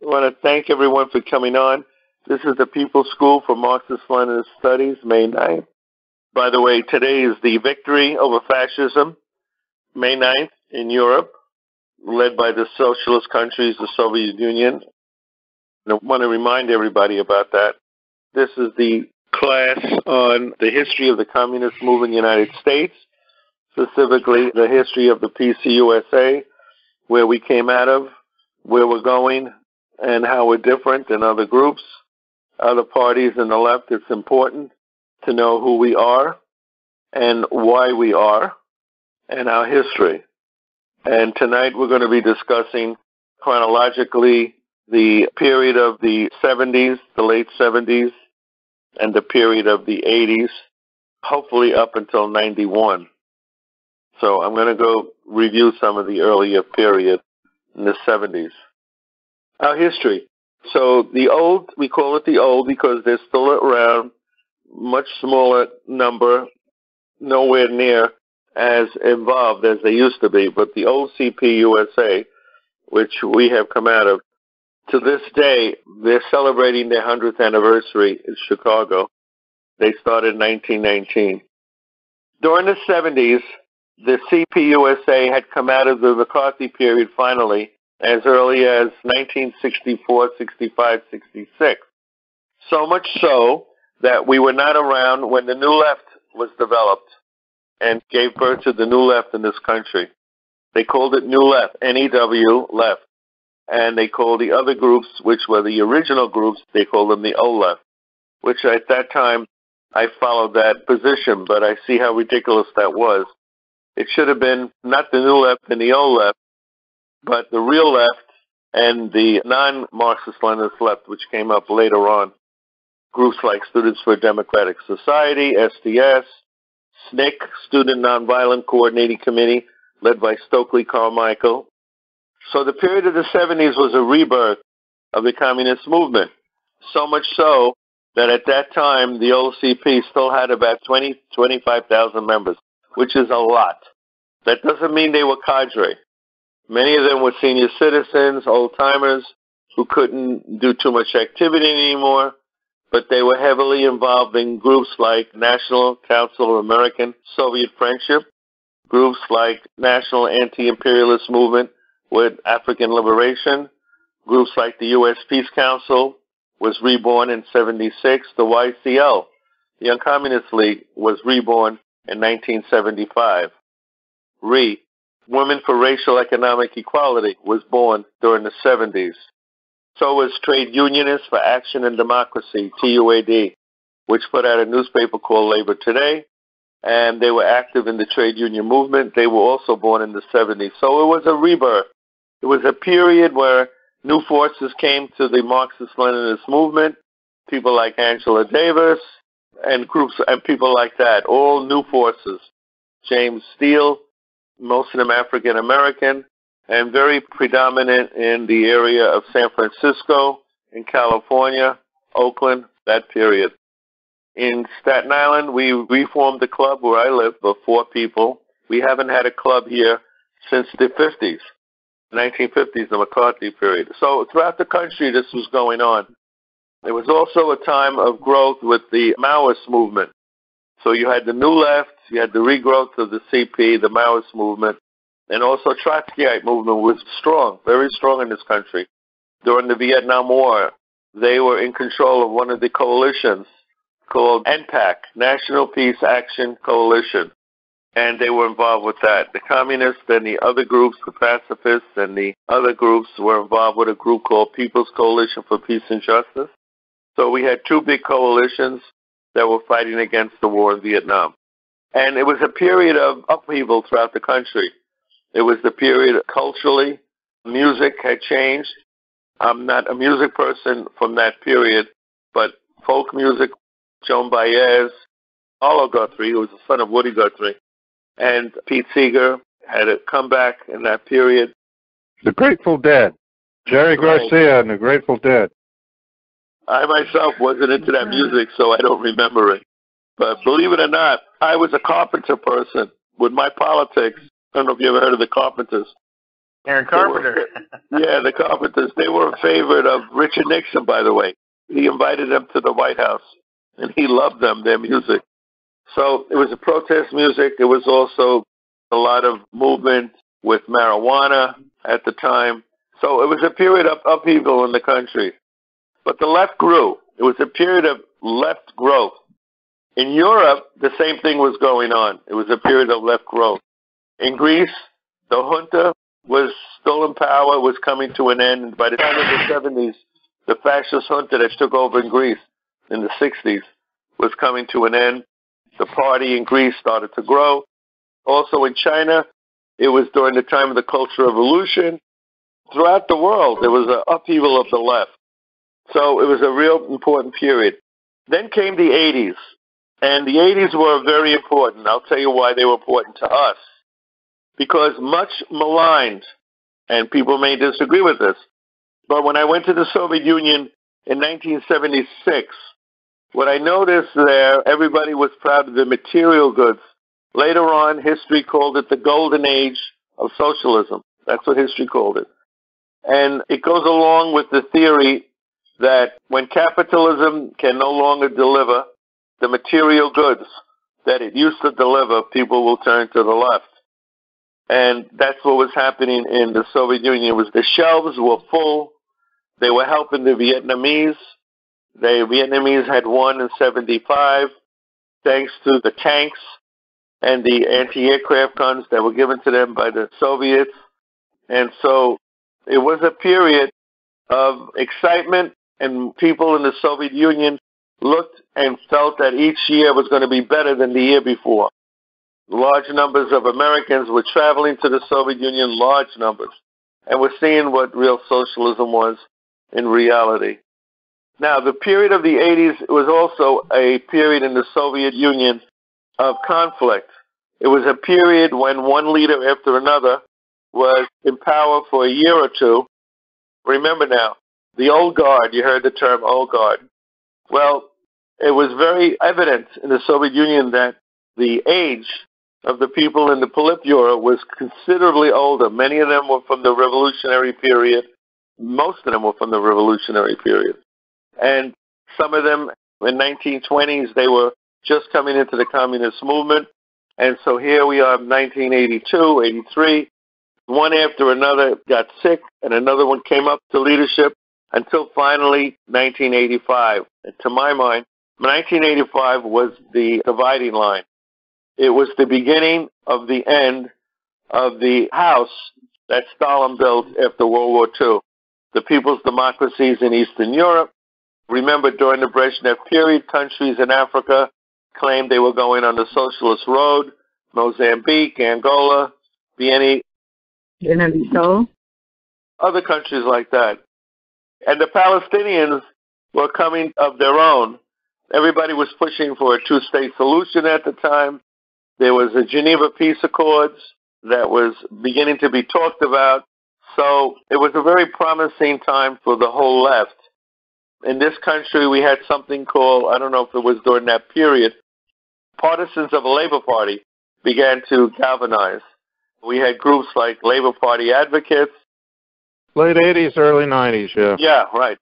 I want to thank everyone for coming on. This is the People's School for Marxist Leninist Studies, May 9th. By the way, today is the victory over fascism, May 9th in Europe, led by the socialist countries, the Soviet Union. I want to remind everybody about that. This is the class on the history of the communist movement in the United States, specifically the history of the PCUSA, where we came out of, where we're going, and how we're different than other groups, other parties in the left. It's important to know who we are and why we are and our history. And tonight we're going to be discussing chronologically the period of the 70s, the late 70s, and the period of the 80s, hopefully up until 91. So I'm going to go review some of the earlier period in the 70s. Our history. So the old, we call it the old because they're still around, much smaller number, nowhere near as involved as they used to be. But the old CPUSA, which we have come out of, to this day, they're celebrating their 100th anniversary in Chicago. They started in 1919. During the 70s, the CPUSA had come out of the McCarthy period finally as early as 1964, 65, 66. So much so that we were not around when the New Left was developed and gave birth to the New Left in this country. They called it New Left, N-E-W, Left. And they called the other groups, which were the original groups, they called them the Old Left, which at that time I followed that position, but I see how ridiculous that was. It should have been not the New Left and the Old Left, but the real left and the non-Marxist Leninist left, which came up later on, groups like Students for Democratic Society, SDS, SNCC, Student Nonviolent Coordinating Committee, led by Stokely Carmichael. So the period of the 70s was a rebirth of the communist movement, so much so that at that time the OCP still had about 20, 25,000 members, which is a lot. That doesn't mean they were cadre. Many of them were senior citizens, old timers who couldn't do too much activity anymore, but they were heavily involved in groups like National Council of American Soviet Friendship, groups like National Anti-Imperialist Movement with African Liberation, groups like the U.S. Peace Council was reborn in 76, the YCL, the Young Communist League, was reborn in 1975. WREE, Women for Racial Economic Equality was born during the 70s. So was Trade Unionists for Action and Democracy, TUAD, which put out a newspaper called Labor Today, and they were active in the trade union movement. They were also born in the 70s. So it was a rebirth. It was a period where new forces came to the Marxist-Leninist movement, people like Angela Davis and groups and people like that, all new forces. James Steele, most of them African American, and very predominant in the area of San Francisco, in California, Oakland, that period. In Staten Island, we reformed the club where I live of four people. We haven't had a club here since the 50s, 1950s, the McCarthy period. So throughout the country, this was going on. It was also a time of growth with the Maoist movement. So you had the New Left, you had the regrowth of the CP, the Maoist movement, and also Trotskyite movement was strong, very strong in this country. During the Vietnam War, they were in control of one of the coalitions called NPAC, National Peace Action Coalition, and they were involved with that. The communists and the other groups, the pacifists and the other groups were involved with a group called People's Coalition for Peace and Justice. So we had two big coalitions that were fighting against the war in Vietnam. And it was a period of upheaval throughout the country. It was the period culturally, music had changed. I'm not a music person from that period, but folk music, Joan Baez, Arlo Guthrie, who was the son of Woody Guthrie, and Pete Seeger had a comeback in that period. The Grateful Dead. Jerry Garcia and the Grateful Dead. I myself wasn't into that mm-hmm. music, so I don't remember it. But believe it or not, I was a carpenter person with my politics. I don't know if you ever heard of the Carpenters. Karen Carpenter. Were, yeah, the Carpenters. They were a favorite of Richard Nixon, by the way. He invited them to the White House, and he loved them, their music. So it was a protest music. It was also a lot of movement with marijuana at the time. So it was a period of upheaval in the country. But the left grew. It was a period of left growth. In Europe, the same thing was going on. It was a period of left growth. In Greece, the junta was still in power, was coming to an end. By the time of the 70s, the fascist junta that took over in Greece in the 60s was coming to an end. The party in Greece started to grow. Also in China, it was during the time of the Cultural Revolution. Throughout the world, there was an upheaval of the left. So it was a real important period. Then came the 80s. And the 80s were very important. I'll tell you why they were important to us. Because much maligned, and people may disagree with this, but when I went to the Soviet Union in 1976, what I noticed there, everybody was proud of the material goods. Later on, history called it the golden age of socialism. That's what history called it. And it goes along with the theory that when capitalism can no longer deliver the material goods that it used to deliver, people will turn to the left. And that's what was happening in the Soviet Union was the shelves were full. They were helping the Vietnamese. The Vietnamese had won in 75 thanks to the tanks and the anti-aircraft guns that were given to them by the Soviets. And so it was a period of excitement and people in the Soviet Union looked and felt that each year was going to be better than the year before. Large numbers of Americans were traveling to the Soviet Union, large numbers, and we're seeing what real socialism was in reality. Now, the period of the 80s was also a period in the Soviet Union of conflict. It was a period when one leader after another was in power for a year or two. Remember now, the old guard, you heard the term old guard. Well, it was very evident in the Soviet Union that the age of the people in the Politburo was considerably older. Many of them were from the revolutionary period. Most of them were from the revolutionary period. And some of them in 1920s, they were just coming into the communist movement. And so here we are, 1982, 83. One after another got sick, and another one came up to leadership until finally 1985. And to my mind, 1985 was the dividing line. It was the beginning of the end of the house that Stalin built after World War II. The people's democracies in Eastern Europe. Remember, during the Brezhnev period, countries in Africa claimed they were going on the socialist road. Mozambique, Angola, Guinea, other countries like that. And the Palestinians were coming of their own. Everybody was pushing for a two-state solution at the time. There was a Geneva Peace Accords that was beginning to be talked about. So it was a very promising time for the whole left. In this country, we had something called, I don't know if it was during that period, partisans of the Labor Party began to galvanize. We had groups like Labor Party advocates. Late 80s, early 90s, yeah. Yeah, right.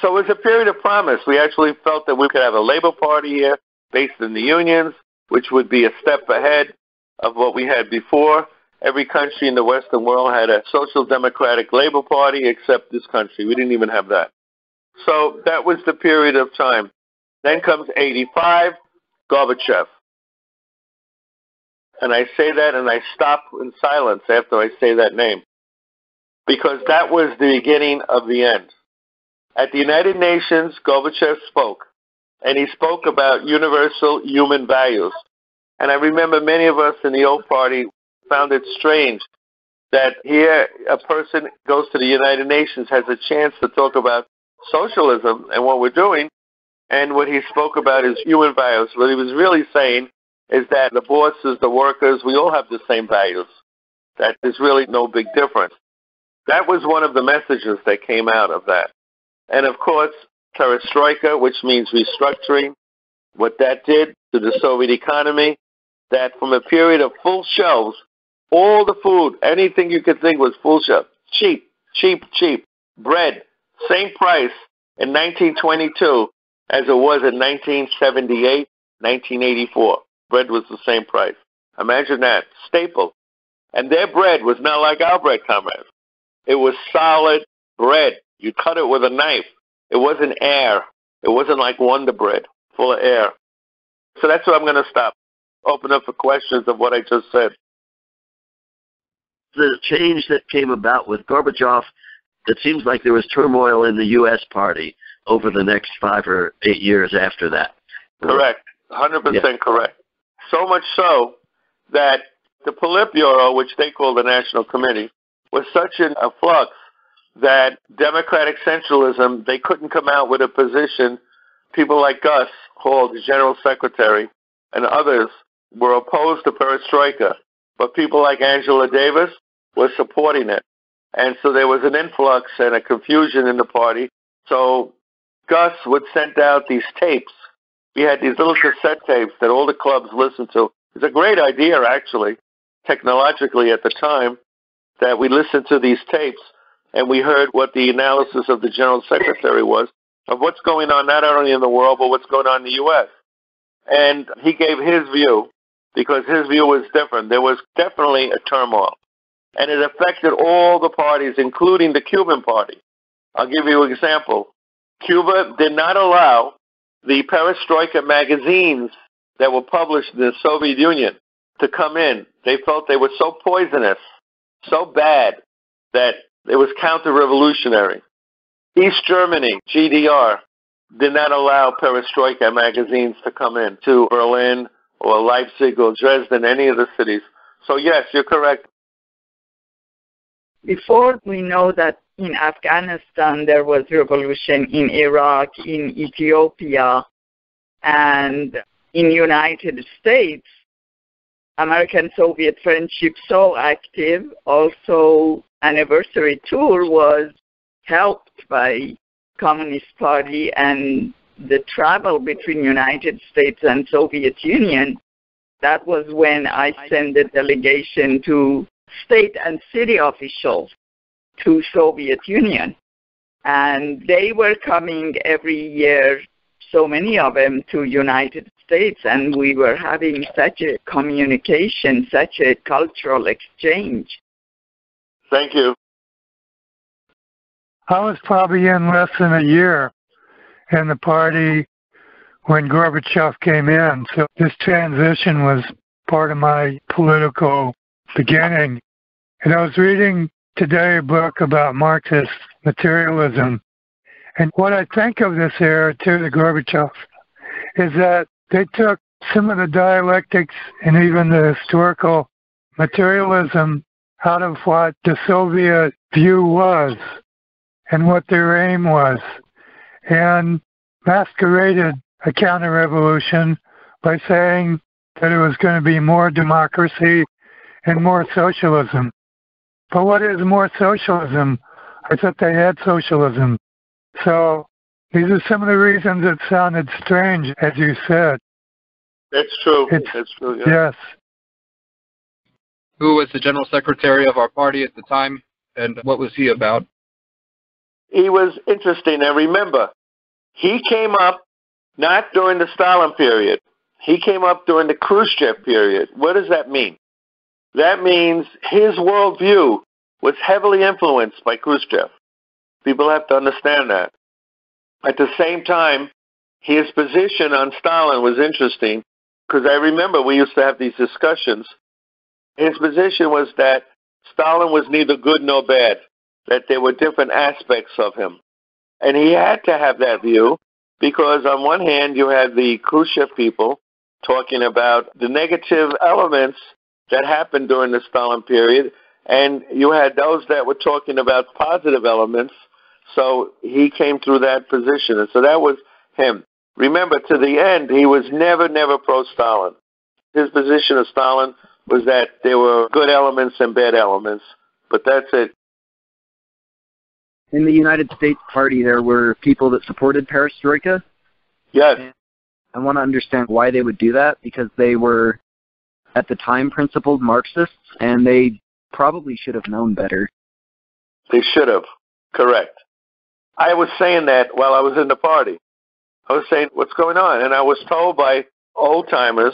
So it was a period of promise. We actually felt that we could have a Labor Party here based in the unions, which would be a step ahead of what we had before. Every country in the Western world had a social democratic Labor Party except this country. We didn't even have that. So that was the period of time. Then comes 85, Gorbachev. And I say that and I stop in silence after I say that name. Because that was the beginning of the end. At the United Nations, Gorbachev spoke, and he spoke about universal human values. And I remember many of us in the old party found it strange that here a person goes to the United Nations, has a chance to talk about socialism and what we're doing, and what he spoke about is human values. What he was really saying is that the bosses, the workers, we all have the same values. That there's really no big difference. That was one of the messages that came out of that. And of course, perestroika, which means restructuring, what that did to the Soviet economy, that from a period of full shelves, All the food, anything you could think was full shelf. Cheap, cheap, cheap. Bread, same price in 1922 as it was in 1978, 1984. Bread was the same price. Imagine that. Staple. And their bread was not like our bread, comrades. It was solid bread. You cut it with a knife. It wasn't air. It wasn't like Wonder Bread, full of air. So that's where I'm going to stop. Open up for questions of what I just said. The change that came about with Gorbachev, it seems like there was turmoil in the U.S. party over the next five or eight years after that. Correct. 100% yeah. correct. So much so that the Politburo, which they call the National Committee, was such in a flux that Democratic centralism, they couldn't come out with a position. People like Gus Hall, the General Secretary, and others were opposed to perestroika, but people like Angela Davis were supporting it. And so there was an influx and a confusion in the party. So Gus would send out these tapes. We had these little cassette tapes that all the clubs listened to. It's a great idea, actually, technologically at the time, that we listened to these tapes and we heard what the analysis of the General Secretary was of what's going on not only in the world, but what's going on in the U.S. And he gave his view because his view was different. There was definitely a turmoil. And it affected all the parties, including the Cuban party. I'll give you an example. Cuba did not allow the perestroika magazines that were published in the Soviet Union to come in. They felt they were so poisonous, so bad, that it was counter-revolutionary. East Germany, GDR, did not allow perestroika magazines to come in to Berlin or Leipzig or Dresden, any of the cities. So yes, you're correct. Before we know that in Afghanistan there was revolution, in Iraq, in Ethiopia, and in United States, American Soviet friendship so active. Also, anniversary tour was helped by Communist Party and the travel between United States and Soviet Union. That was when I sent a delegation to state and city officials to Soviet Union. And they were coming every year, so many of them, to United States, and we were having such a communication, such a cultural exchange. Thank you. I was probably in less than a year in the party when Gorbachev came in. So this transition was part of my political beginning. And I was reading today a book about Marxist materialism. And what I think of this era, to the Gorbachev, is that they took some of the dialectics and even the historical materialism out of what the Soviet view was and what their aim was, and masqueraded a counter revolution by saying that it was going to be more democracy and more socialism. But what is more socialism? I thought they had socialism. So these are some of the reasons it sounded strange, as you said. That's true. It's, That's true. Yeah. Yes. Who was the general secretary of our party at the time, and what was he about? He was interesting. And remember, he came up not during the Stalin period. He came up during the Khrushchev period. What does that mean? That means his worldview was heavily influenced by Khrushchev. People have to understand that. At the same time, his position on Stalin was interesting because I remember we used to have these discussions. His position was that Stalin was neither good nor bad, that there were different aspects of him. And he had to have that view because, on one hand, you had the Khrushchev people talking about the negative elements that happened during the Stalin period, and you had those that were talking about positive elements. So he came through that position, and so that was him. Remember, to the end, he was never, never pro-Stalin. His position of Stalin was that there were good elements and bad elements, but that's it. In the United States Party, there were people that supported perestroika. Yes. I want to understand why they would do that because they were at the time principled Marxists, and they probably should have known better. They should have. Correct. I was saying that while I was in the party. I was saying, what's going on? And I was told by old timers,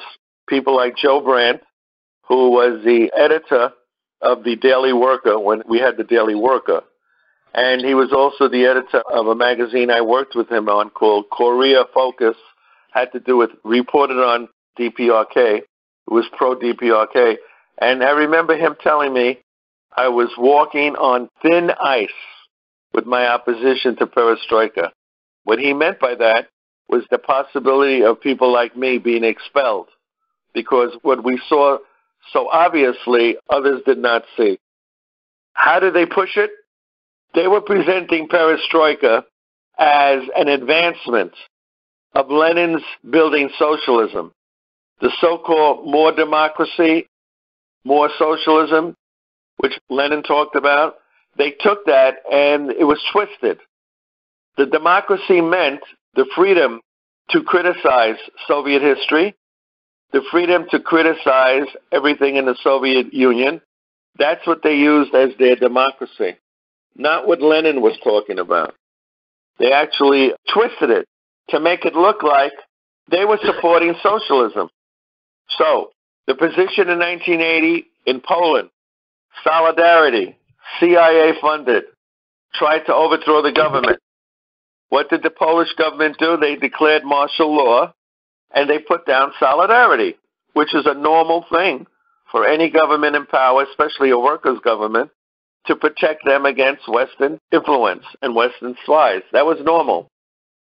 people like Joe Brandt, who was the editor of the Daily Worker when we had the Daily Worker. And he was also the editor of a magazine I worked with him on called Korea Focus, had to do with reported on DPRK. It was pro DPRK. And I remember him telling me I was walking on thin ice with my opposition to perestroika. What he meant by that was the possibility of people like me being expelled because what we saw so obviously others did not see. How did they push it? They were presenting perestroika as an advancement of Lenin's building socialism. The so-called more democracy, more socialism, which Lenin talked about, they took that and it was twisted. The democracy meant the freedom to criticize Soviet history, the freedom to criticize everything in the Soviet Union. That's what they used as their democracy, not what Lenin was talking about. They actually twisted it to make it look like they were supporting socialism. So, the position in 1980 in Poland, solidarity, CIA funded, tried to overthrow the government. What did the Polish government do? They declared martial law and they put down solidarity, which is a normal thing for any government in power, especially a workers' government, to protect them against Western influence and Western spies. That was normal.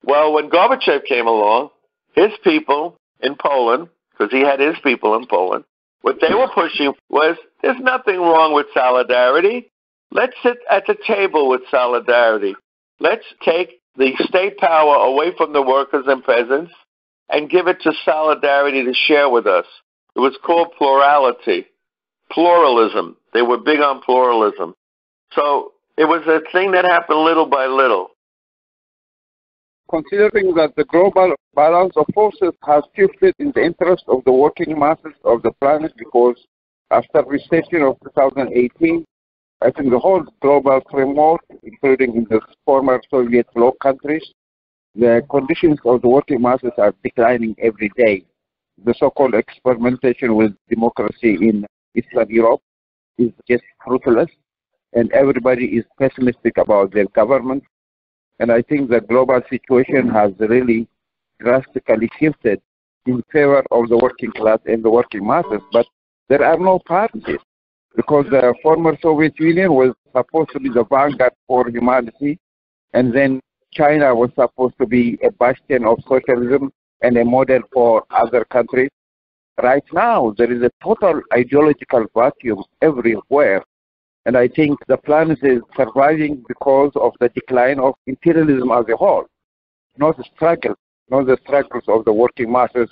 Well, when Gorbachev came along, his people in Poland, because he had his people in Poland, what they were pushing was there's nothing wrong with solidarity. Let's sit at the table with solidarity. Let's take the state power away from the workers and peasants and give it to solidarity to share with us. It was called plurality, pluralism. They were big on pluralism. So it was a thing that happened little by little. Considering that the global balance of forces has shifted in the interest of the working masses of the planet because after recession of 2018, I think the whole global framework, including in the former Soviet bloc countries, the conditions of the working masses are declining every day. The so-called experimentation with democracy in Eastern Europe is just fruitless, and everybody is pessimistic about their government. And I think the global situation has really drastically shifted in favor of the working class and the working masses. But there are no parties because the former Soviet Union was supposed to be the vanguard for humanity, and then China was supposed to be a bastion of socialism and a model for other countries. Right now, there is a total ideological vacuum everywhere. And I think the planet is surviving because of the decline of imperialism as a whole, not the struggle, not the struggles of the working masses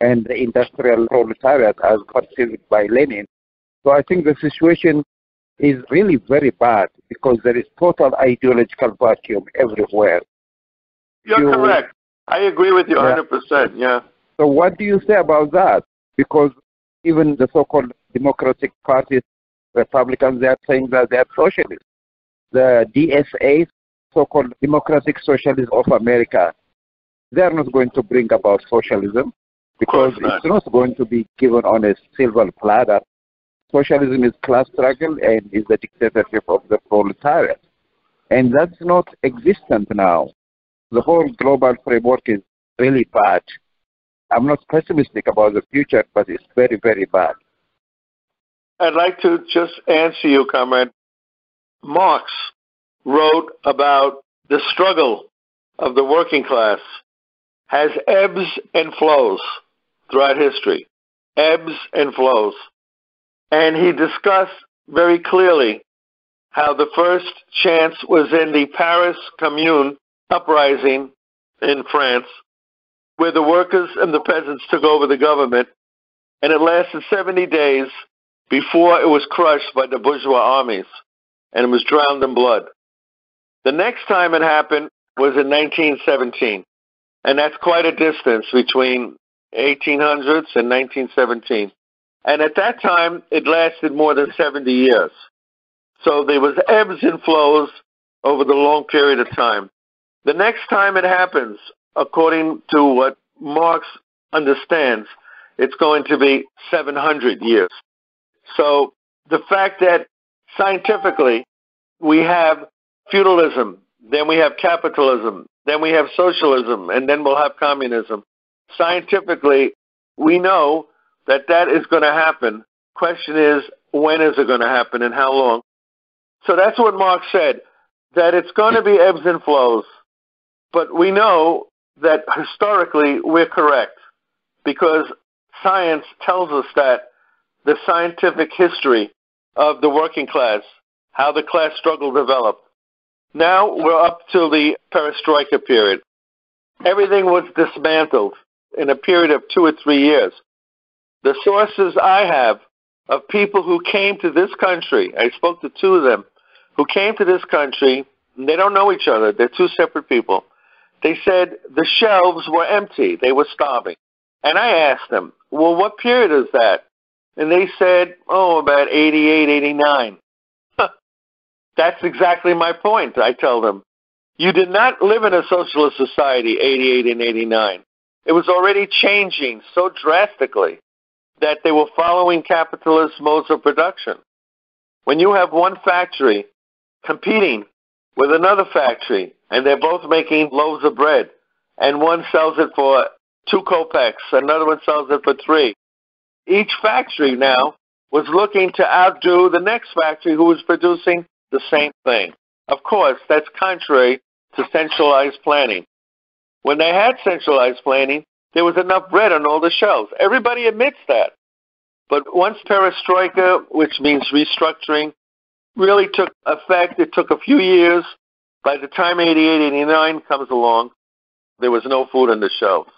and the industrial proletariat as perceived by Lenin. So I think the situation is really very bad because there is total ideological vacuum everywhere. You're you, correct. I agree with you yeah. 100%. Yeah. So what do you say about that? Because even the so-called Democratic parties, Republicans, they are saying that they are socialists. The DSA, so-called Democratic Socialists of America, they are not going to bring about socialism because it's not going to be given on a silver platter. Socialism is class struggle and is the dictatorship of the proletariat. And that's not existent now. The whole global framework is really bad. I'm not pessimistic about the future, but it's very, very bad. I'd like to just answer you, comrade. Marx wrote about the struggle of the working class has ebbs and flows throughout history. Ebbs and flows. And he discussed very clearly how the first chance was in the Paris Commune uprising in France, where the workers and the peasants took over the government, and it lasted 70 days before it was crushed by the bourgeois armies, and it was drowned in blood. The next time it happened was in 1917, and that's quite a distance between 1800s and 1917. And at that time, it lasted more than 70 years. So there was ebbs and flows over the long period of time. The next time it happens, according to what Marx understands, it's going to be 700 years. So the fact that scientifically we have feudalism, then we have capitalism, then we have socialism, and then we'll have communism. Scientifically, we know that that is going to happen. Question is, when is it going to happen and how long? So that's what Marx said, that it's going to be ebbs and flows. But we know that historically we're correct because science tells us that the scientific history of the working class, how the class struggle developed. Now we're up to the perestroika period. Everything was dismantled in a period of two or three years. The sources I have of people who came to this country, I spoke to two of them, who came to this country, they don't know each other, they're two separate people. They said the shelves were empty, they were starving. And I asked them, well, what period is that? And they said, oh, about 88, 89. That's exactly my point, I tell them. You did not live in a socialist society 88 and 89. It was already changing so drastically that they were following capitalist modes of production. When you have one factory competing with another factory and they're both making loaves of bread and one sells it for two kopecks, another one sells it for three. Each factory now was looking to outdo the next factory who was producing the same thing. Of course, that's contrary to centralized planning. When they had centralized planning, there was enough bread on all the shelves. Everybody admits that. But once perestroika, which means restructuring, really took effect, it took a few years. By the time 88, 89 comes along, there was no food on the shelves.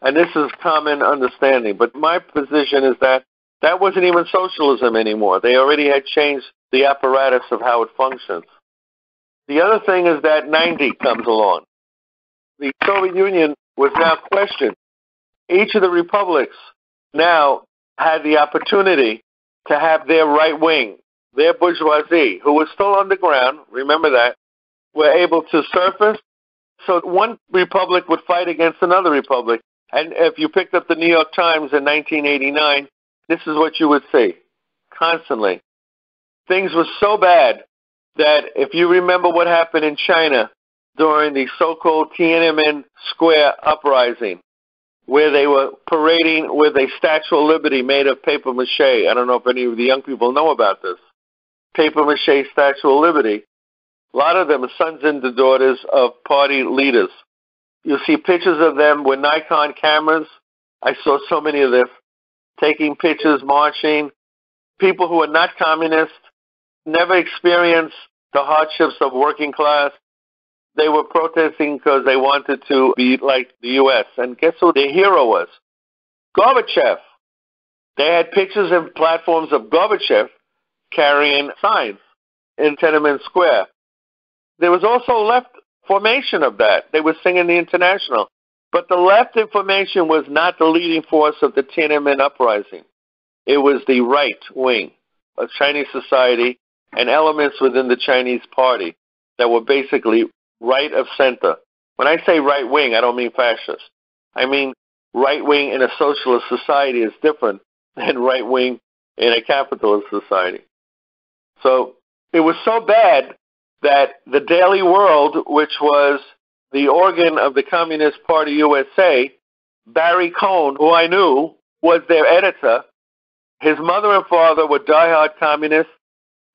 And this is common understanding. But my position is that that wasn't even socialism anymore. They already had changed the apparatus of how it functions. The other thing is that 90 comes along. The Soviet Union was now questioned. Each of the republics now had the opportunity to have their right wing, their bourgeoisie, who was still underground, remember that, were able to surface. So one republic would fight against another republic. And if you picked up the New York Times in 1989, this is what you would see constantly. Things were so bad that if you remember what happened in China during the so-called Tiananmen Square uprising, where they were parading with a Statue of Liberty made of paper mache. I don't know if any of the young people know about this. Paper mache Statue of Liberty. A lot of them are sons and daughters of party leaders. You'll see pictures of them with Nikon cameras. I saw so many of this, taking pictures, marching. People who are not communist, never experienced the hardships of working class. They were protesting because they wanted to be like the U.S. And guess who their hero was? Gorbachev. They had pictures and platforms of Gorbachev carrying signs in Tiananmen Square. There was also left formation of that. They were singing the International. But the left information was not the leading force of the Tiananmen uprising. It was the right wing of Chinese society and elements within the Chinese party that were basically right of center. When I say right wing, I don't mean fascist. I mean right wing in a socialist society is different than right wing in a capitalist society. So it was so bad that the Daily World, which was the organ of the Communist Party USA, Barry Cohn, who I knew, was their editor. His mother and father were diehard communists.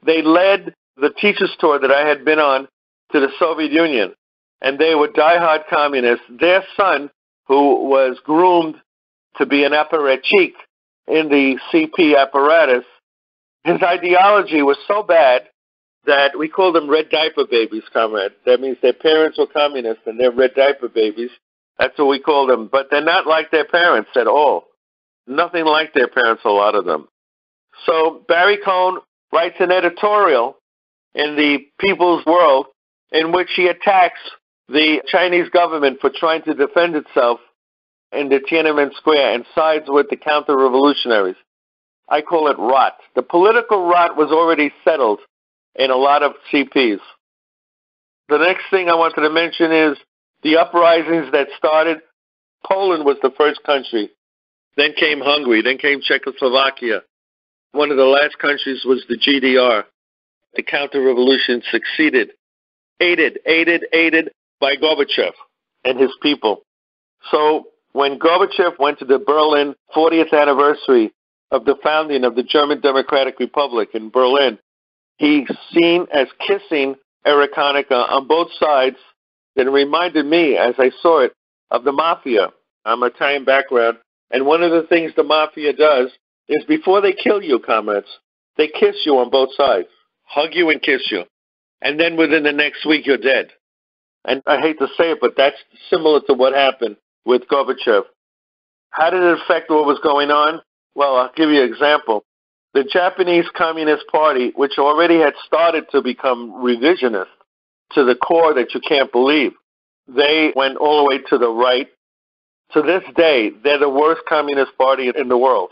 They led the teacher's tour that I had been on to the Soviet Union, and they were diehard communists. Their son, who was groomed to be an apparatchik in the CP apparatus, his ideology was so bad that we call them red diaper babies, comrade. That means their parents were communists and they're red diaper babies. That's what we call them. But they're not like their parents at all. Nothing like their parents, a lot of them. So Barry Cohn writes an editorial in the People's World in which he attacks the Chinese government for trying to defend itself in the Tiananmen Square and sides with the counter-revolutionaries. I call it rot. The political rot was already settled in a lot of CPs. The next thing I wanted to mention is the uprisings that started. Poland was the first country. Then came Hungary. Then came Czechoslovakia. One of the last countries was the GDR. The counter revolution succeeded, aided, aided, aided by Gorbachev and his people. So when Gorbachev went to the Berlin 40th anniversary of the founding of the German Democratic Republic in Berlin, he's seen as kissing Erich Honecker on both sides that reminded me, as I saw it, of the mafia. I'm Italian background, and one of the things the mafia does is before they kill you, comrades, they kiss you on both sides, hug you and kiss you, and then within the next week you're dead. And I hate to say it, but that's similar to what happened with Gorbachev. How did it affect what was going on? Well, I'll give you an example. The Japanese Communist Party, which already had started to become revisionist to the core that you can't believe, they went all the way to the right. To this day, they're the worst communist party in the world.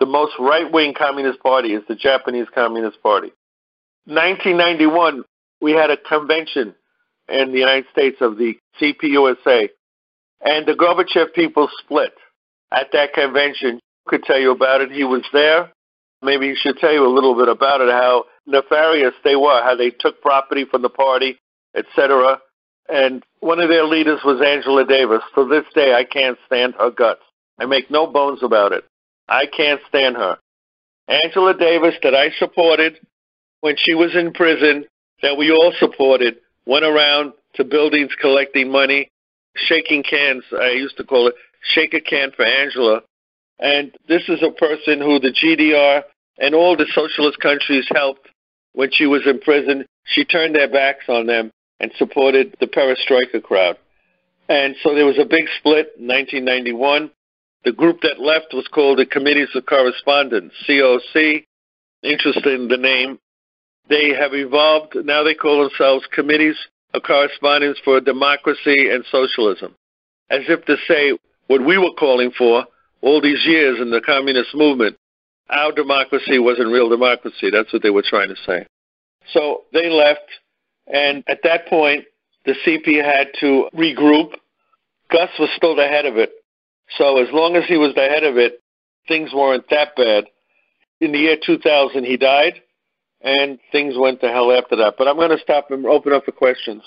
The most right-wing communist party is the Japanese Communist Party. 1991, we had a convention in the United States of the CPUSA, and the Gorbachev people split at that convention. Could tell you about it. He was there. Maybe he should tell you a little bit about it, how nefarious they were, how they took property from the party, etc. And one of their leaders was Angela Davis. To this day, I can't stand her guts. I make no bones about it. I can't stand her. Angela Davis, that I supported when she was in prison, that we all supported, went around to buildings collecting money, shaking cans. I used to call it shake a can for Angela. And this is a person who the GDR and all the socialist countries helped when she was in prison. She turned their backs on them and supported the perestroika crowd. And so there was a big split in 1991. The group that left was called the Committees of Correspondence, COC. Interesting, the name. They have evolved. Now they call themselves Committees of Correspondence for Democracy and Socialism, as if to say what we were calling for all these years in the communist movement. Our democracy wasn't real democracy. That's what they were trying to say. So they left, and at that point, the CP had to regroup. Gus was still the head of it. So as long as he was the head of it, things weren't that bad. In the year 2000, he died, and things went to hell after that. But I'm going to stop and open up for questions.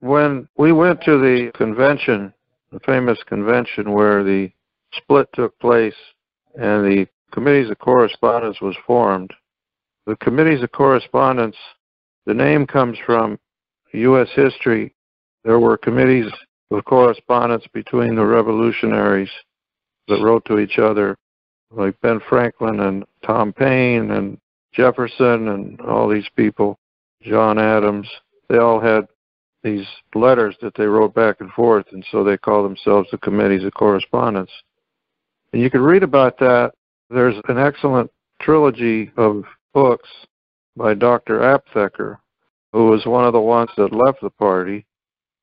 When we went to the convention, the famous convention where the split took place and the committees of correspondence was formed, the committees of correspondence, the name comes from U.S. history. There were committees of correspondence between the revolutionaries that wrote to each other, like Ben Franklin and Tom Paine and Jefferson and all these people, John Adams. They all had these letters that they wrote back and forth, and so they call themselves the committees of correspondence. And you can read about that. There's an excellent trilogy of books by Dr. Aptheker, who was one of the ones that left the party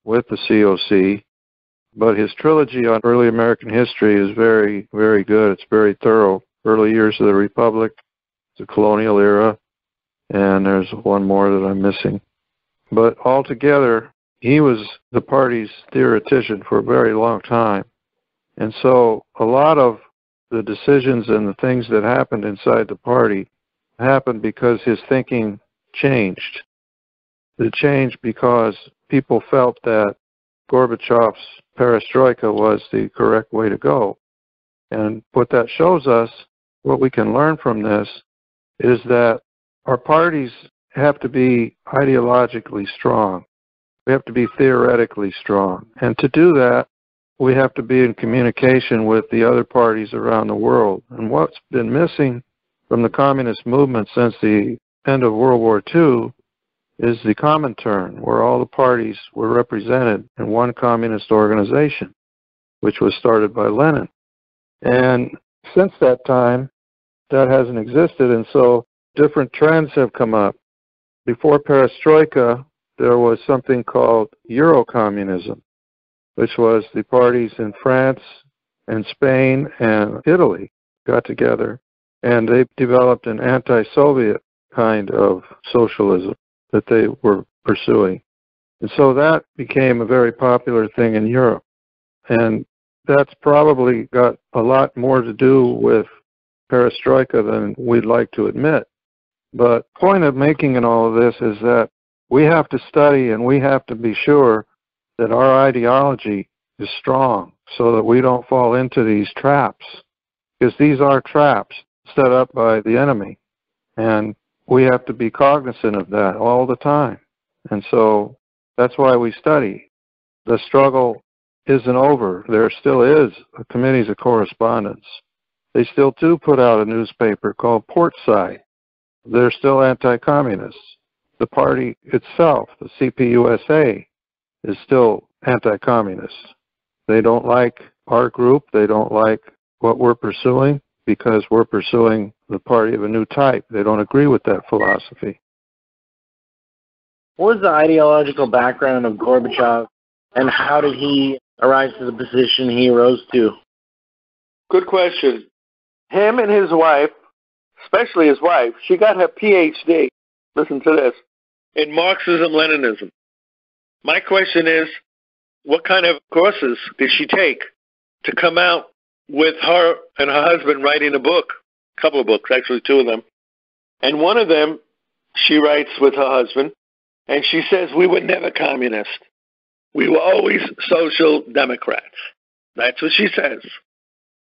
with the COC. But his trilogy on early American history is very, very good. It's very thorough. Early years of the Republic, the colonial era, and there's one more that I'm missing. But altogether, he was the party's theoretician for a very long time. And so a lot of the decisions and the things that happened inside the party happened because his thinking changed. It changed because people felt that Gorbachev's perestroika was the correct way to go. And what that shows us, what we can learn from this, is that our parties have to be ideologically strong. We have to be theoretically strong. And to do that, we have to be in communication with the other parties around the world. And what's been missing from the communist movement since the end of World War II is the common Comintern, where all the parties were represented in one communist organization, which was started by Lenin. And since that time, that hasn't existed, and so different trends have come up. Before perestroika, there was something called Eurocommunism, which was the parties in France and Spain and Italy got together and they developed an anti-Soviet kind of socialism that they were pursuing. And so that became a very popular thing in Europe. And that's probably got a lot more to do with perestroika than we'd like to admit. But point of making in all of this is that we have to study and we have to be sure that our ideology is strong so that we don't fall into these traps. Because these are traps set up by the enemy. And we have to be cognizant of that all the time. And so that's why we study. The struggle isn't over. There still is a committees of correspondence. They still do put out a newspaper called Portside. They're still anti-communists. The party itself, the CPUSA, is still anti-communist. They don't like our group. They don't like what we're pursuing because we're pursuing the party of a new type. They don't agree with that philosophy. What was the ideological background of Gorbachev, and how did he arise to the position he rose to? Good question. Him and his wife, especially his wife, she got her PhD. Listen to this in Marxism Leninism. My question is, what kind of courses did she take to come out with her and her husband writing a book, a couple of books, actually two of them. And one of them, she writes with her husband, and she says, We were never communist. We were always social democrats. That's what she says.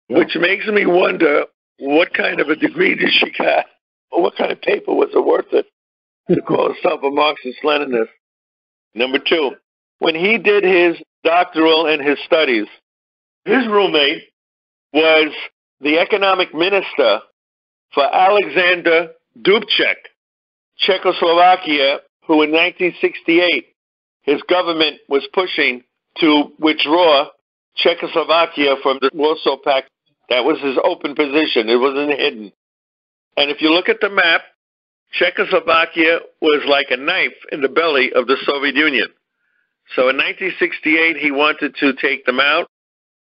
Yeah. Which makes me wonder what kind of a degree did she get? Or what kind of paper was it worth it to call herself a Marxist Leninist? Number two, when he did his doctoral and his studies, his roommate was the economic minister for Alexander Dubček, Czechoslovakia, who in 1968 his government was pushing to withdraw Czechoslovakia from the Warsaw Pact. That was his open position. It wasn't hidden. And if you look at the map, Czechoslovakia was like a knife in the belly of the Soviet Union. So in 1968, he wanted to take them out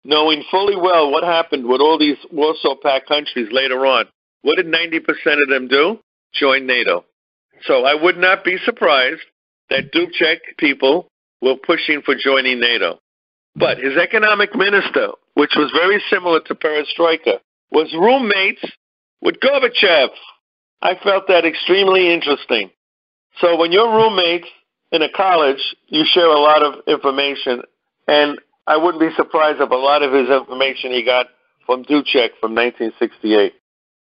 knowing fully well what happened with all these Warsaw Pact countries later on. What did 90% of them do? Join NATO. So I would not be surprised that Dubček people were pushing for joining NATO. But his economic minister, which was very similar to Perestroika, was roommates with Gorbachev. I felt that extremely interesting. So when you're roommates in a college, you share a lot of information. And I wouldn't be surprised if a lot of his information he got from Dubček from 1968.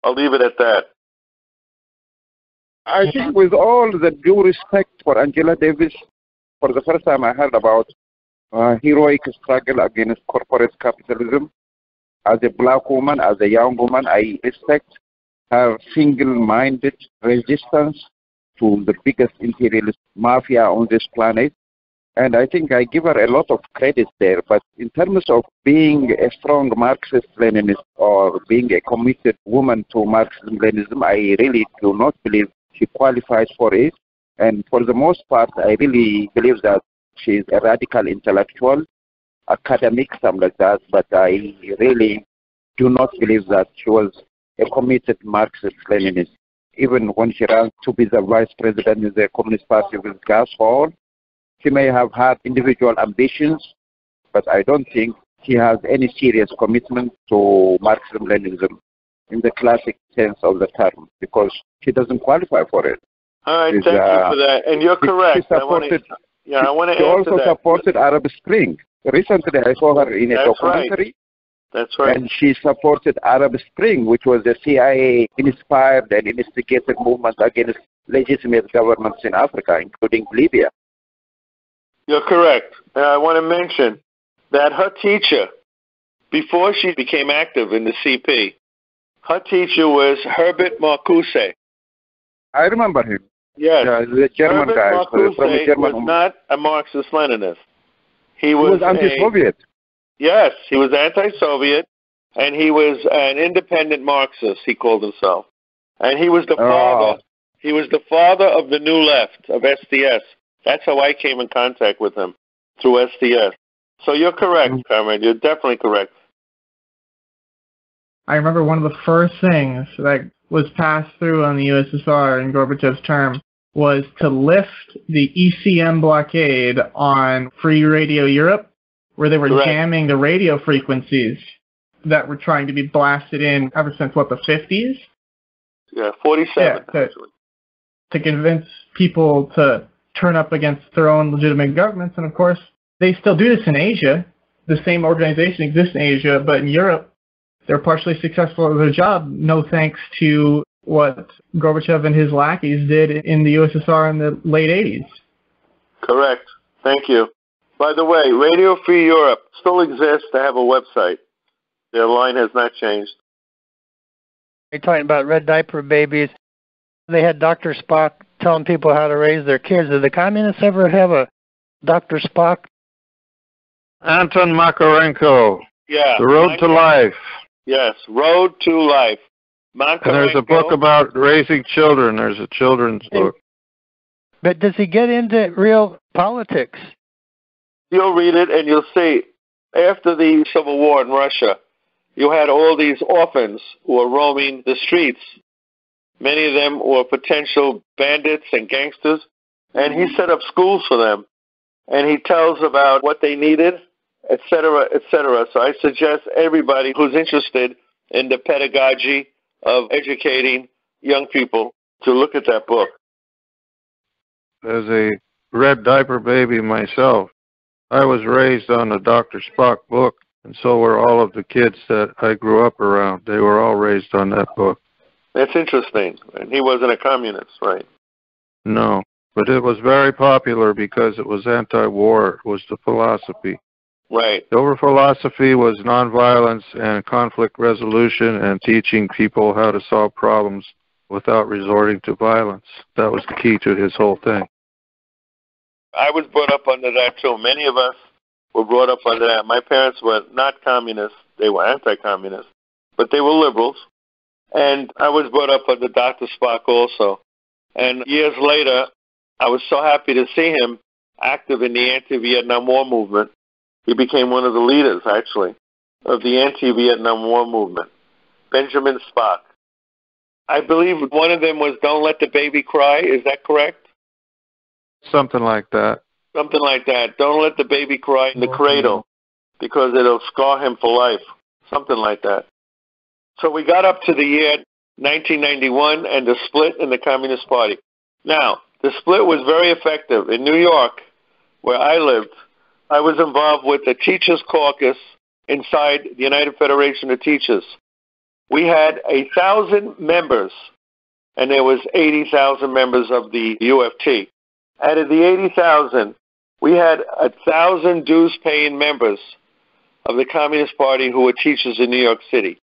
I'll leave it at that. I think, with all the due respect for Angela Davis, for the first time I heard about heroic struggle against corporate capitalism. As a black woman, as a young woman, I respect her single-minded resistance to the biggest imperialist mafia on this planet. And I think I give her a lot of credit there. But in terms of being a strong Marxist Leninist or being a committed woman to Marxism Leninism, I really do not believe she qualifies for it. And for the most part, I really believe that she's a radical intellectual, academic, something like that. But I really do not believe that she was a committed Marxist Leninist. Even when she ran to be the vice president of the Communist Party with Gus Hall, he may have had individual ambitions, but I don't think she has any serious commitment to Marxism-Leninism in the classic sense of the term because she doesn't qualify for it. All right, thank uh, you for that. And you're correct. He supported, wanna, yeah, I want to He also supported Arab Spring. Recently, I saw her in a That's documentary. Right. That's right. And she supported Arab Spring, which was a CIA-inspired and instigated movement against legitimate governments in Africa, including Libya. You're correct. And I want to mention that her teacher, before she became active in the CP, her teacher was Herbert Marcuse. I remember him. Yes. Yeah, the German Herbert guy. Marcuse from the German was not a Marxist-Leninist. He he was, was anti-Soviet. A, yes, he was anti-Soviet, and he was an independent Marxist. He called himself, and he was the Oh. father. He was the father of the New Left of SDS. That's how I came in contact with him through SDS. So you're correct, Mhm. Comrade. You're definitely correct. I remember one of the first things that was passed through on the USSR in Gorbachev's term was to lift the ECM blockade on Free Radio Europe, where they were Correct. jamming the radio frequencies that were trying to be blasted in ever since what the 50s Yeah, 47 Yeah, actually. to convince people to turn up against their own legitimate governments. And of course, they still do this in Asia. The same organization exists in Asia, but in Europe, they're partially successful at their job, no thanks to what Gorbachev and his lackeys did in the USSR in the late 80s. Correct. Thank you. By the way, Radio Free Europe still exists. They have a website. Their line has not changed. You're talking about red diaper babies. They had Dr. Spock telling people how to raise their kids. Did the communists ever have a Dr. Spock? Anton Makarenko, Yeah. The Road to Life. Yes, Road to Life. And there's a book about raising children. There's a children's book. But does he get into real politics? You'll read it and you'll see. After the Civil War in Russia, you had all these orphans who were roaming the streets. Many of them were potential bandits and gangsters, and he set up schools for them. And he tells about what they needed, et cetera, et cetera. So I suggest everybody who's interested in the pedagogy of educating young people to look at that book. As a red diaper baby myself, I was raised on the Dr. Spock book, and so were all of the kids that I grew up around. They were all raised on that book. That's interesting. And he wasn't a communist, right? No, but it was very popular because it was anti-war. It was the philosophy. Right. The over philosophy was nonviolence and conflict resolution and teaching people how to solve problems without resorting to violence. That was the key to his whole thing. I was brought up under that too. Many of us were brought up under that. My parents were not communists; they were anti-communists, but they were liberals. And I was brought up under Dr. Spock also. And years later, I was so happy to see him active in the anti-Vietnam War movement. He became one of the leaders, actually, of the anti-Vietnam War movement. Benjamin Spock. I believe one of them was "Don't let the baby cry." Is that correct? Something like that. Something like that. Don't let the baby cry in the cradle because it'll scar him for life. Something like that. So we got up to the year 1991 and the split in the Communist Party. Now, the split was very effective. In New York, where I lived, I was involved with the Teachers Caucus inside the United Federation of Teachers. We had a thousand members, and there was 80,000 members of the UFT. Out of the 80,000, we had a thousand dues-paying members of the Communist Party who were teachers in New York City.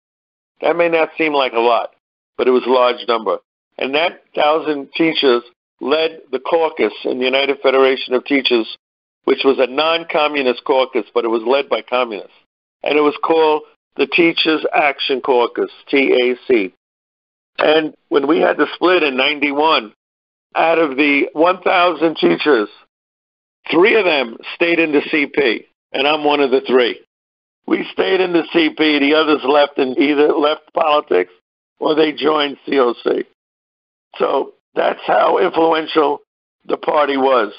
That may not seem like a lot, but it was a large number. And that thousand teachers led the caucus in the United Federation of Teachers, which was a non-communist caucus, but it was led by communists. And it was called the Teachers Action Caucus, TAC. And when we had the split in 91, out of the 1,000 teachers, three of them stayed in the CP, and I'm one of the three. We stayed in the CP. The others left and either left politics or they joined COC. So that's how influential the party was.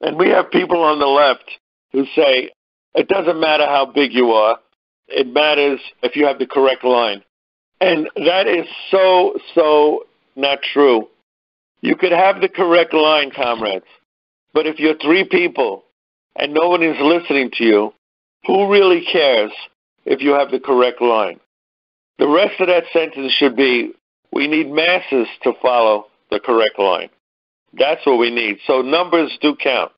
And we have people on the left who say it doesn't matter how big you are, it matters if you have the correct line. And that is so, so not true. You could have the correct line, comrades, but if you're three people and no one is listening to you, who really cares if you have the correct line? The rest of that sentence should be we need masses to follow the correct line. That's what we need. So numbers do count.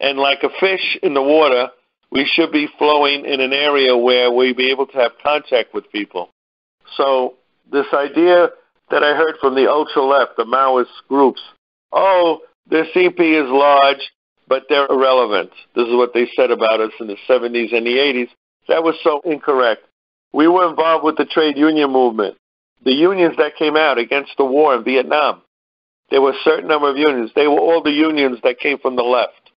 And like a fish in the water, we should be flowing in an area where we be able to have contact with people. So this idea that I heard from the ultra left, the Maoist groups, oh, the CP is large, but they're irrelevant. This is what they said about us in the 70s and the 80s. That was so incorrect. We were involved with the trade union movement, the unions that came out against the war in Vietnam. There were a certain number of unions. They were all the unions that came from the left.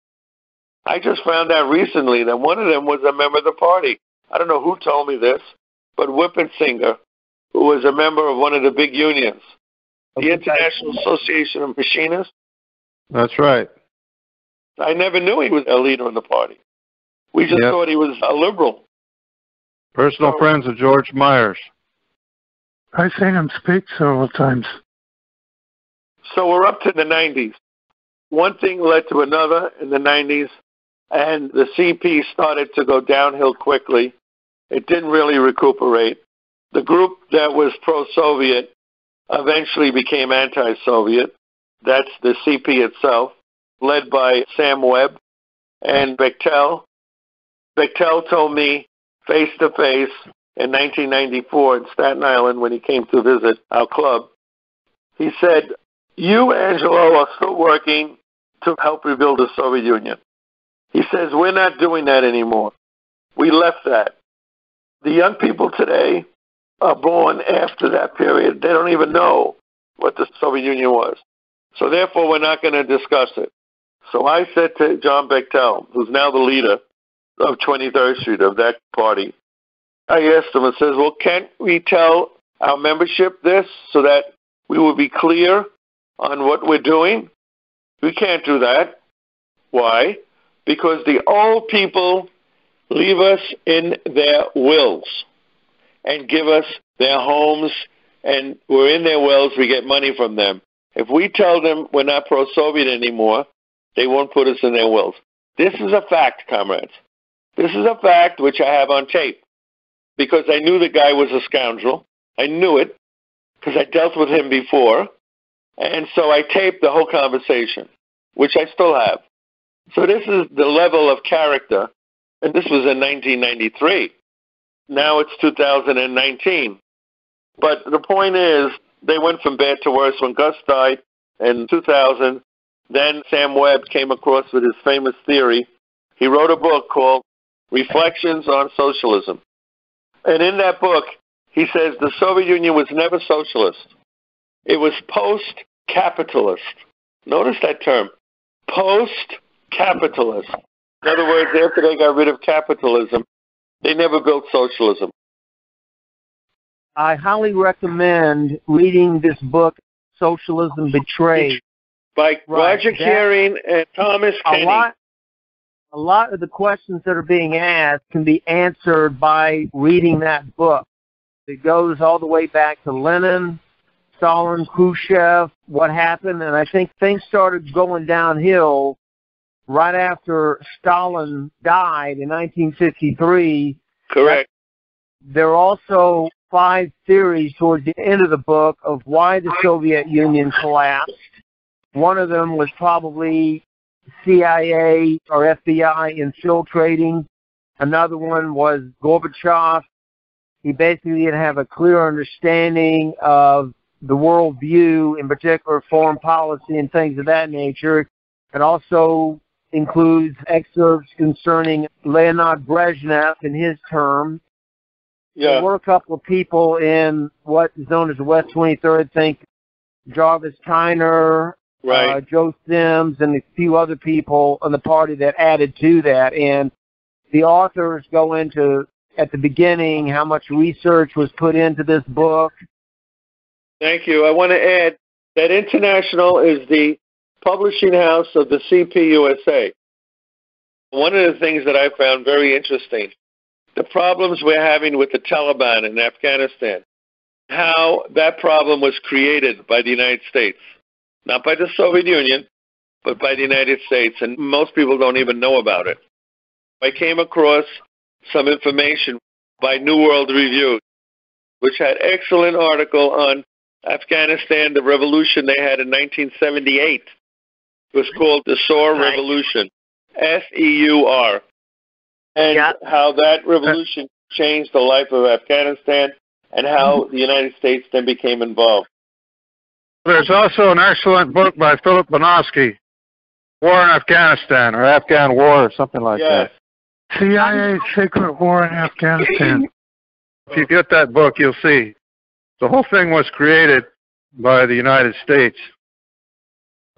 I just found out recently that one of them was a member of the party. I don't know who told me this, but Winpisinger, who was a member of one of the big unions, the International Association of Machinists. That's right. I never knew he was a leader in the party. We just Yep. thought he was a liberal. Personal So- friends of George Meyers. I've seen him speak several times. So we're up to the 90s. One thing led to another in the 90s, and the CP started to go downhill quickly. It didn't really recuperate. The group that was pro Soviet eventually became anti Soviet. That's the CP itself, led by Sam Webb and Bachtell. Bachtell told me face to face in 1994 in Staten Island when he came to visit our club. He said, You, Angelo, are still working to help rebuild the Soviet Union. He says, We're not doing that anymore. We left that. The young people today are born after that period. They don't even know what the Soviet Union was. So therefore, we're not going to discuss it. So I said to John Bachtell, who's now the leader of 23rd Street of that party, I asked him and says, well, can't we tell our membership this so that we will be clear on what we're doing? We can't do that. Why? Because the old people leave us in their wills and give us their homes, and we're in their wills. We get money from them. If we tell them we're not pro Soviet anymore, they won't put us in their wills. This is a fact, comrades. This is a fact which I have on tape because I knew the guy was a scoundrel. I knew it because I dealt with him before. And so I taped the whole conversation, which I still have. So this is the level of character. And this was in 1993. Now it's 2019. But the point is, they went from bad to worse. When Gus died in 2000, then Sam Webb came across with his famous theory. He wrote a book called Reflections on Socialism. And in that book, he says the Soviet Union was never socialist. It was post capitalist. Notice that term post capitalist. In other words, after they got rid of capitalism, they never built socialism. I highly recommend reading this book, Socialism Betrayed. By Right, Roger Keeran and Thomas A Kenny. lot, a lot of the questions that are being asked can be answered by reading that book. It goes all the way back to Lenin, Stalin, Khrushchev, what happened, and I think things started going downhill right after Stalin died in 1953 Correct. there are also five theories towards the end of the book of why the Soviet Union collapsed. One of them was probably CIA or FBI infiltrating. Another one was Gorbachev. He basically didn't have a clear understanding of the world view, in particular foreign policy and things of that nature. It also includes excerpts concerning Leonid Brezhnev in his term. Yeah. There were a couple of people in what is known as the West 23rd, think Jarvis Tyner, Right. uh, Joe Sims, and a few other people on the party that added to that. And the authors go into, at the beginning, how much research was put into this book. Thank you. I want to add that International is the publishing house of the CPUSA. One of the things that I found very interesting, the problems we're having with the Taliban in Afghanistan, how that problem was created by the United States, not by the Soviet Union, but by the United States, and most people don't even know about it. I came across some information by New World Review, which had excellent article on Afghanistan, the revolution they had in 1978. It was called the Saur Right. Revolution, S-E-U-R, and Yep. how that revolution changed the life of Afghanistan and how the United States then became involved. There's also an excellent book by Phillip Bonosky, War in Afghanistan, or Afghan War, or something like yes. that. CIA secret war in Afghanistan. If you get that book, you'll see. The whole thing was created by the United States.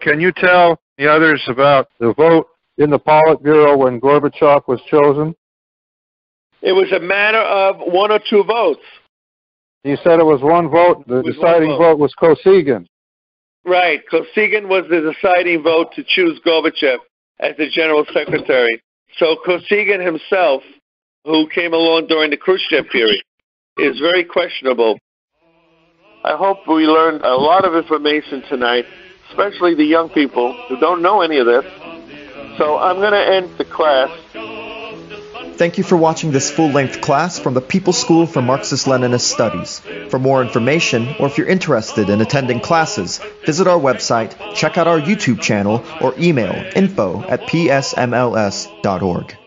Can you tell the others about the vote in the Politburo when Gorbachev was chosen? It was a matter of one or two votes. You said it was one vote. The deciding one vote. was Kosygin. Right. Kosygin was the deciding vote to choose Gorbachev as the general secretary. So Kosygin himself, who came along during the Khrushchev period, is very questionable. I hope we learned a lot of information tonight, especially the young people who don't know any of this. So I'm going to end the class. Thank you for watching this full-length class from the People's School for Marxist-Leninist Studies. For more information, or if you're interested in attending classes, visit our website, check out our YouTube channel, or email info at psmls.org.